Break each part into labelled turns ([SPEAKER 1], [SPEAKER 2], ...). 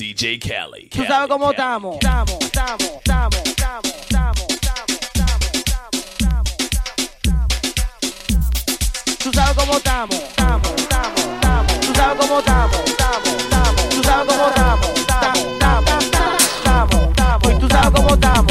[SPEAKER 1] DJ Cali.
[SPEAKER 2] Tú sabes cómo estamos. Estamos, estamos, estamos, estamos. Tú sabes cómo estamos, estamos, estamos, estamos. Tú sabes cómo estamos, estamos, estamos. Tú sabes cómo estamos, estamos, estamos, estamos. Tú sabes cómo estamos.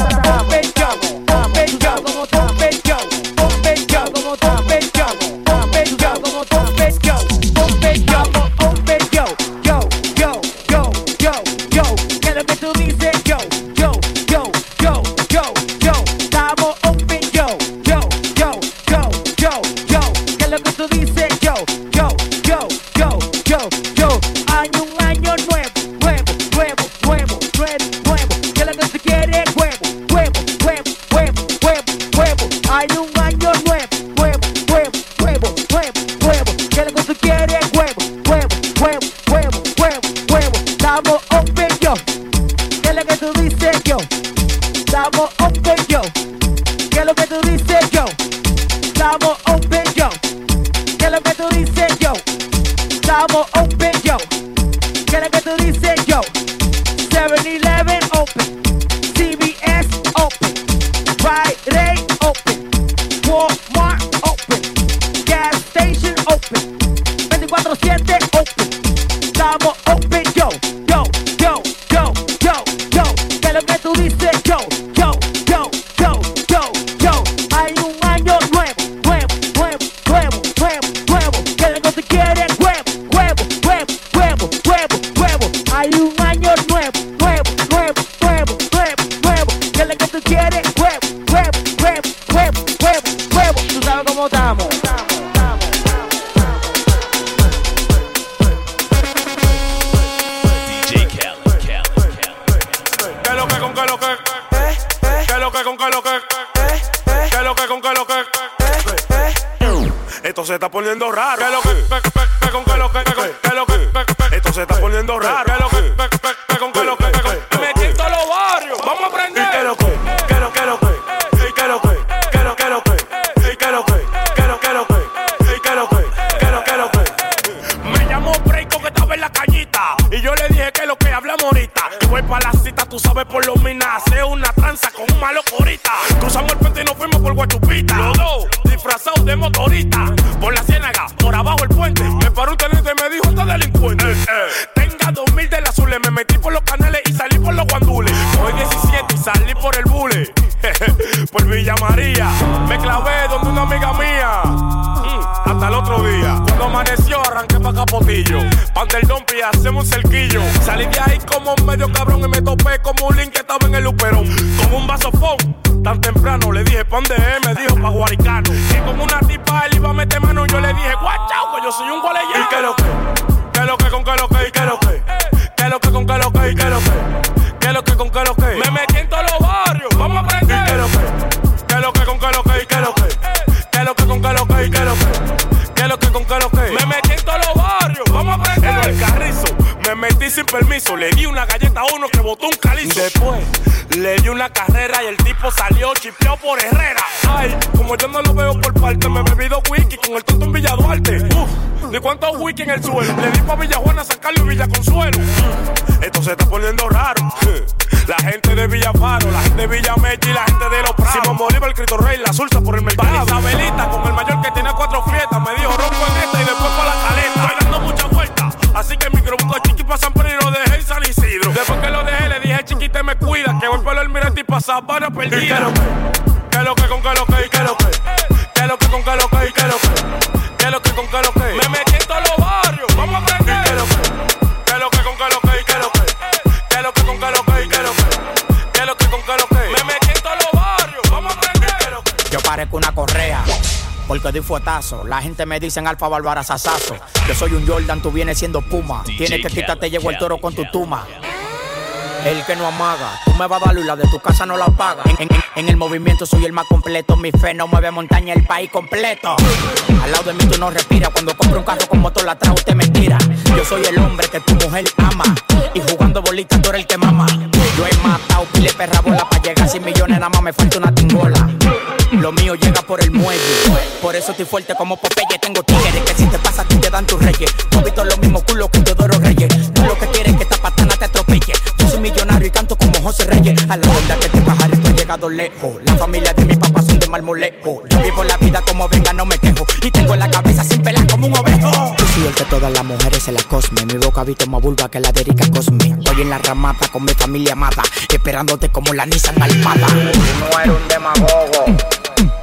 [SPEAKER 2] Hay un año nuevo, nuevo, nuevo, nuevo, nuevo, nuevo. ¿Qué es lo que tú quieres? Huevo, huevo, huevo, huevo, huevo, huevo. Estamos open yo. ¿Qué es lo que tú dices yo? Estamos open yo. ¿Qué es lo que tú dices yo? Estamos open yo. ¿Qué es lo que tú dices yo? Estamos open yo. ¿Qué es lo que tú dices yo? 7-Eleven open. CBS open. Rite
[SPEAKER 3] Esto se está poniendo raro. ¿Qué lo que? ¿Qué con qué lo que? ¿Qué lo que? Esto se está poniendo raro. ¿Qué lo que? ¿Qué con qué lo que? Me quito los barrios. Vamos a aprender. ¿Qué lo que? ¿Qué lo que lo que? ¿Qué lo que? ¿Qué lo que lo que? ¿Qué lo que? ¿Qué lo que lo que? ¿Qué lo que? ¿Qué lo que lo que? Me llamó que estaba en la cañita. Y yo le dije que lo que hablamos ahorita. Que voy para la cita, tú sabes por lo minas. Hace una tranza con un malo corita. Cruzamos el puente y nos fuimos por Guachupita. Disfrazados de motorista. Por la ciénaga, por abajo el puente. Me paró un teniente y me dijo: Está delincuente. Tenga dos mil del azules. Me metí por los canales y salí por los guandules. Hoy 17 y salí por el bule. por Villa María. Me clavé donde una amiga Capotillo. Pan del Dompi, hacemos un cerquillo. Salí de ahí como un medio cabrón y me topé como un link que estaba en el luperón. Con un vasofón. Tan temprano le dije, ¿pa' dónde es? Me dijo, pa' Guaricano. Y como una tipa, él iba a meter mano. Yo le dije, guachao, que yo soy un gualeyano. ¿Y qué lo que? ¿Qué lo que con qué lo que? ¿Y qué lo que? ¿Qué lo que con qué lo que? ¿Y qué lo que? ¿Qué lo que con qué lo que? Me metí en todos los barrios. Vamos a aprender. ¿Y qué lo que? ¿Qué lo que con qué lo que? ¿Y qué lo que? ¿Qué lo que con qué lo que? ¿Y qué lo que? ¿Qué lo que con qué lo que? Me metí Sin permiso. Le di una galleta a uno que botó un calizo. Después le di una carrera y el tipo salió chipeado por Herrera. Ay, como yo no lo veo por parte, me bebí dos whisky con el tonto en Villa Duarte. Uf, ¿de cuántos whisky en el suelo? Le di pa' Villa Juana, San Carlos y Villa Consuelo. Esto se está poniendo raro. La gente de Villa Faro, la gente de Villa Mechi y la gente de Los Prados. Simón Bolívar, el Cristo Rey, la Sulsa por el mercado. Isabelita con el Almirante y pa' Sabana perdida. ¿Y qué lo que? ¿Qué lo que con qué lo que? ¿Y qué lo que? ¿Qué lo que con qué lo que? ¿Y qué lo que? ¿Qué lo que con qué lo que? Me metí en todos los barrios. Vamos a aprender. ¿Y qué lo que? ¿Qué lo que con qué lo que? ¿Y qué lo que? ¿Qué lo que con qué lo que? ¿Y qué lo que? ¿Qué lo que con qué lo que? Me metí en todos los barrios. Vamos a aprender. ¿Y qué lo que?
[SPEAKER 4] Yo parezco una correa. Porque doy fuetazo. La gente me dice en Alfa Bárbara Sasazo. Yo soy un Jordan, tú vienes siendo Puma.
[SPEAKER 1] DJ
[SPEAKER 4] Tienes que quitarte, llegó el toro
[SPEAKER 1] Kelly,
[SPEAKER 4] con tu
[SPEAKER 1] Kelly,
[SPEAKER 4] tuma. El que no amaga, tú me vas a dar y la de tu casa no la paga. En, el movimiento soy el más completo. Mi fe no mueve montaña, el país completo. Al lado de mí tú no respiras. Cuando compro un carro con motor atrás, usted mentira. Yo soy el hombre que tu mujer ama. Y jugando bolitas tú eres el que mama. Yo he matado pile perra bola para llegar 100 millones, nada más me falta una tingola. Lo mío llega por el muelle. Por eso estoy fuerte como Popeye. Tengo tigres que si te pasa, a te dan tus reyes. No visto los mismos culos que Teodoro Reyes. No lo que quieres que esta patana te atropelle. Millonario y canto como José Reyes. A la onda que te bajar estoy llegado lejos. La familia de mi papá son de marmolejo. Yo vivo la vida como venga, no me quejo. Y tengo la cabeza sin pelar como un ovejo. Yo soy que todas las mujeres se la cosme. Mi boca visto más vulva que la de Erika Cosme. Estoy en la ramata con mi familia amada. Esperándote como la Nissan Almada. Tú no eres un demagogo.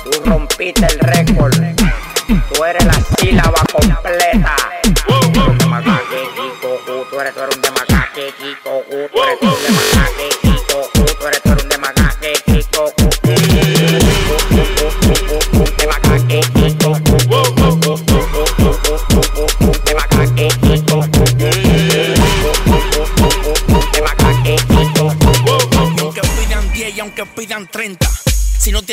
[SPEAKER 4] Tú rompiste el récord. Tú eres la sílaba completa.
[SPEAKER 5] Oh do in my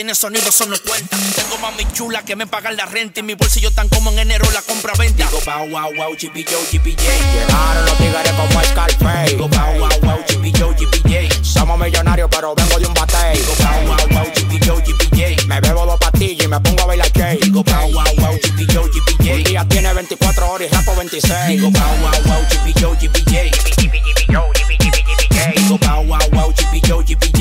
[SPEAKER 5] tiene sonido, eso no cuenta. Tengo mami chula que me pagan la renta. Y mi bolsillo tan como en enero la compra venta. Digo, wow, wow, wow, yo, chippy
[SPEAKER 4] Llegaron los tigres como Scarface.
[SPEAKER 5] Digo, wow, wow, wow, yo, chippy
[SPEAKER 4] Somos millonarios, pero vengo de un batey.
[SPEAKER 5] Digo, wow, wow, wow, yo, chippy
[SPEAKER 4] Me bebo dos pastillas y me pongo a bailar Jay.
[SPEAKER 5] Digo, wow, wow, wow, yo, chippy
[SPEAKER 4] Un día tiene 24 horas y rapo 26.
[SPEAKER 5] Digo, wow, wow, wow, yo, chippy Digo, wow, wow, wow, yo,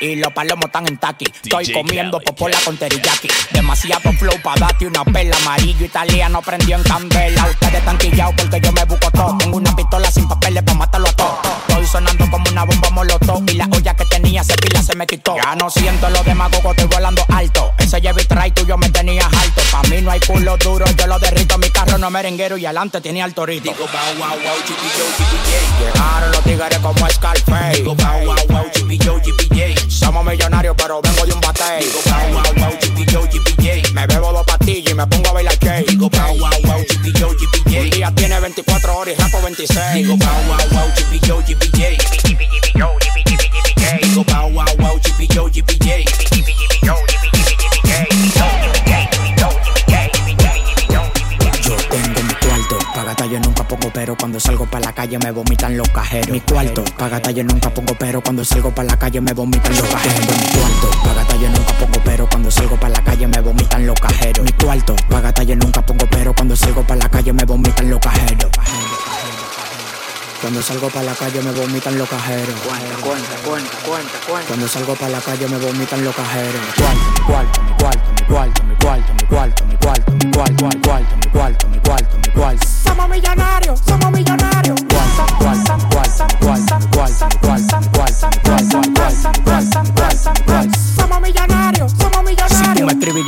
[SPEAKER 4] y los palomos están en taqui. Estoy comiendo popola con teriyaki. Demasiado flow para darte una pela. Amarillo italiano prendió en candela. Ustedes están quillados porque yo me busco todo. Tengo una pistola sin papeles para matarlo a todos. Estoy sonando como una bomba molotov. Y la olla que tenía ese pila se me quitó. Ya no siento los demagogos, estoy volando alto. Ese Chevy Tray tuyo me tenías alto. Pa' mí no hay culo duro, yo lo derrito. Mi carro no merenguero y adelante tenía el torito.
[SPEAKER 5] Digo, wow, wow, wow, yo,
[SPEAKER 4] Llegaron los tigres como Scarface.
[SPEAKER 5] Digo, wow, wow, yo,
[SPEAKER 4] Somos millonarios, pero vengo de un batey.
[SPEAKER 5] Digo, wow, wow, wow, chippy yo,
[SPEAKER 4] Me bebo dos pastillas y me pongo a bailar Jay.
[SPEAKER 5] Digo, wow, wow, wow, yo,
[SPEAKER 4] Un día tiene 24 horas y rapo 26.
[SPEAKER 5] Digo, wow, wow, wow, yo, Digo, wow, wow, wow, chippy yo,
[SPEAKER 4] tengo mi cuarto, paga yo nunca pongo pero cuando salgo para la calle me vomitan los cajeros. Mi cuarto, paga yo nunca pongo pero cuando salgo para la calle me vomitan los cajeros. Mi cuarto, paga yo nunca pongo pero cuando salgo para la calle me vomitan los cajeros. Mi cuarto, paga yo nunca pongo pero cuando salgo para la calle me vomitan los cajeros. Cuando salgo para la calle me vomitan los cajeros. Cuenta, cuenta, cuenta, cuenta, cuenta. Cuando salgo para la calle me vomitan los cajeros. Cuarto, mi cuarto, mi cuarto, mi cuarto, mi cuarto, mi cuarto, mi cuarto, mi cuarto, mi cuarto, mi cuarto, mi cuarto.
[SPEAKER 2] Somos millonarios, somos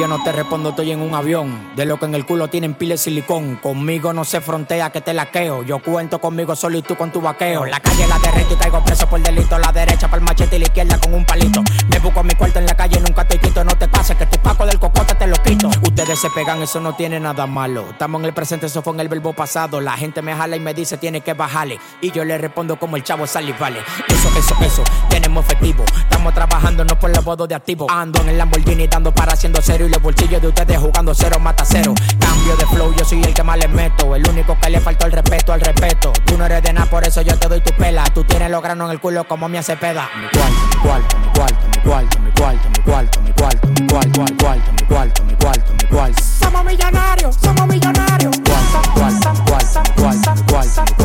[SPEAKER 4] no te respondo, estoy en un avión. De lo que en el culo tienen pile silicón. Conmigo no se frontea que te laqueo. Yo cuento conmigo solo y tú con tu vaqueo. La calle la derrito y caigo preso por delito. La derecha para el machete y la izquierda con un palito. Me busco mi cuarto en la calle, nunca te quito. No te pases que tu paco del cocote te lo quito. Ustedes se pegan, eso no tiene nada malo. Estamos en el presente, eso fue en el verbo pasado. La gente me jala y me dice tiene que bajarle. Y yo le respondo como el chavo sale vale. Eso, eso, eso, tenemos efectivo. Estamos trabajando no por los bodos de activo. Ando en el Lamborghini dando para haciendo cero. Y los bolsillos de ustedes jugando cero mata cero. Cambio de flow, yo soy el que más les meto. El único que le faltó el respeto al respeto. Tú no eres de nada, por eso yo te doy tu pela. Tú tienes los granos en el culo como me hace peda. Mi cuarto, mi cuarto, mi cuarto, mi cuarto, mi cuarto, mi cuarto, mi cuarto, mi cuarto, mi cuarto, mi cuarto, mi cuarto.
[SPEAKER 2] Somos millonarios, somos millonarios.
[SPEAKER 4] Cuarto, cuarto, cuarto, cuarto, cuarto,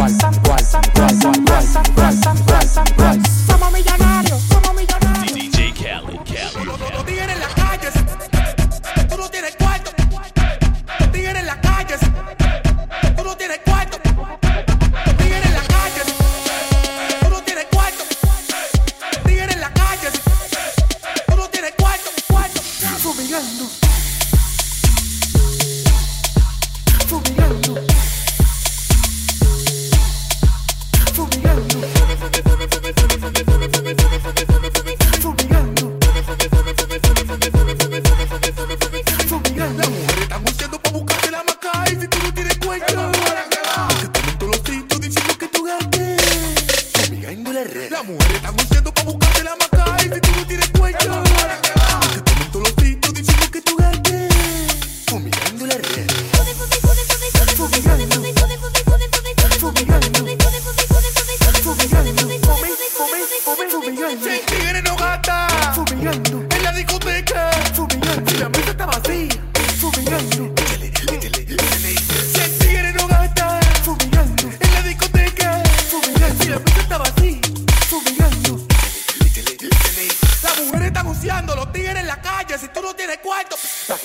[SPEAKER 6] tigres en la
[SPEAKER 7] calle. Si tú no tienes cuarto,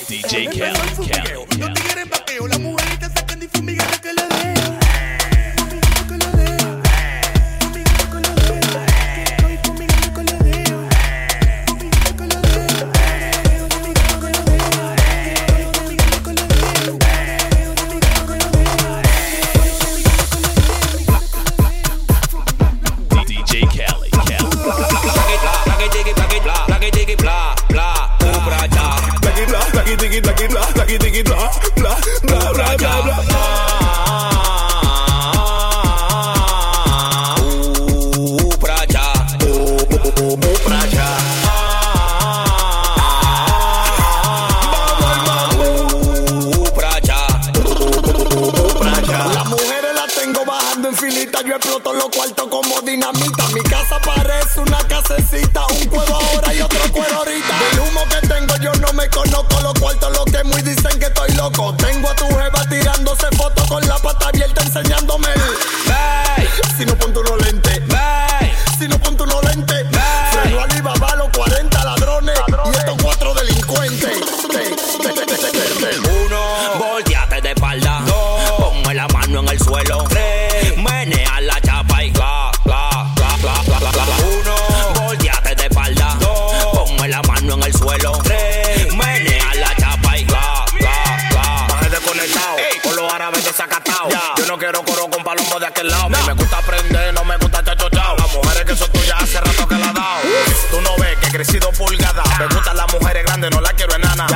[SPEAKER 1] DJ
[SPEAKER 7] empezó
[SPEAKER 8] exploto los cuartos como dinamita. Mi casa parece una casecita, un cuero ahora y otro cuero ahorita. Del humo que tengo yo no me conozco los cuartos, lo que muy dicen que estoy loco. Tengo a tu jeva tirándose fotos con la pata abierta enseñándome el.
[SPEAKER 9] De
[SPEAKER 6] aquel lado. Me gusta aprender, no me gusta chachochao. Las mujeres que son tuyas hace rato que la he dado. Tú no ves que he crecido pulgada. Me gustan las mujeres grandes, no las quiero enana.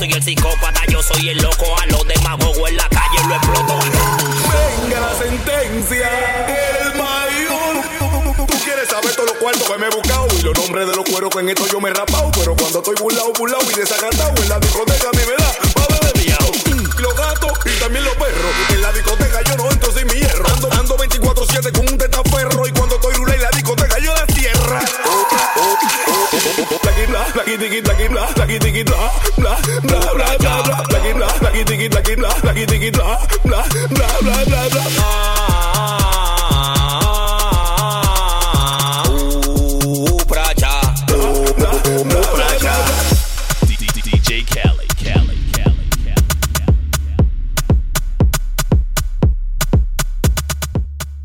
[SPEAKER 9] Soy el psicópata, yo soy el loco. A los demagogos en la calle lo exploto.
[SPEAKER 8] Venga la sentencia, el mayor. Tú quieres saber todos los cuartos que me he buscado y los nombres de los cueros que en esto yo me he rapado. Pero cuando estoy burlado, burlado y desacatado en la discoteca a mí me da pa' beber miau. Los gatos y también los perros. En la discoteca yo no entro sin mi hierro. Ando, ando 24-7 con un tetaferro y lagi dikit lagi bla lagi dikit bla bla bla bla bla bla lagi bla lagi dikit lagi bla lagi dikit bla bla bla bla bla bla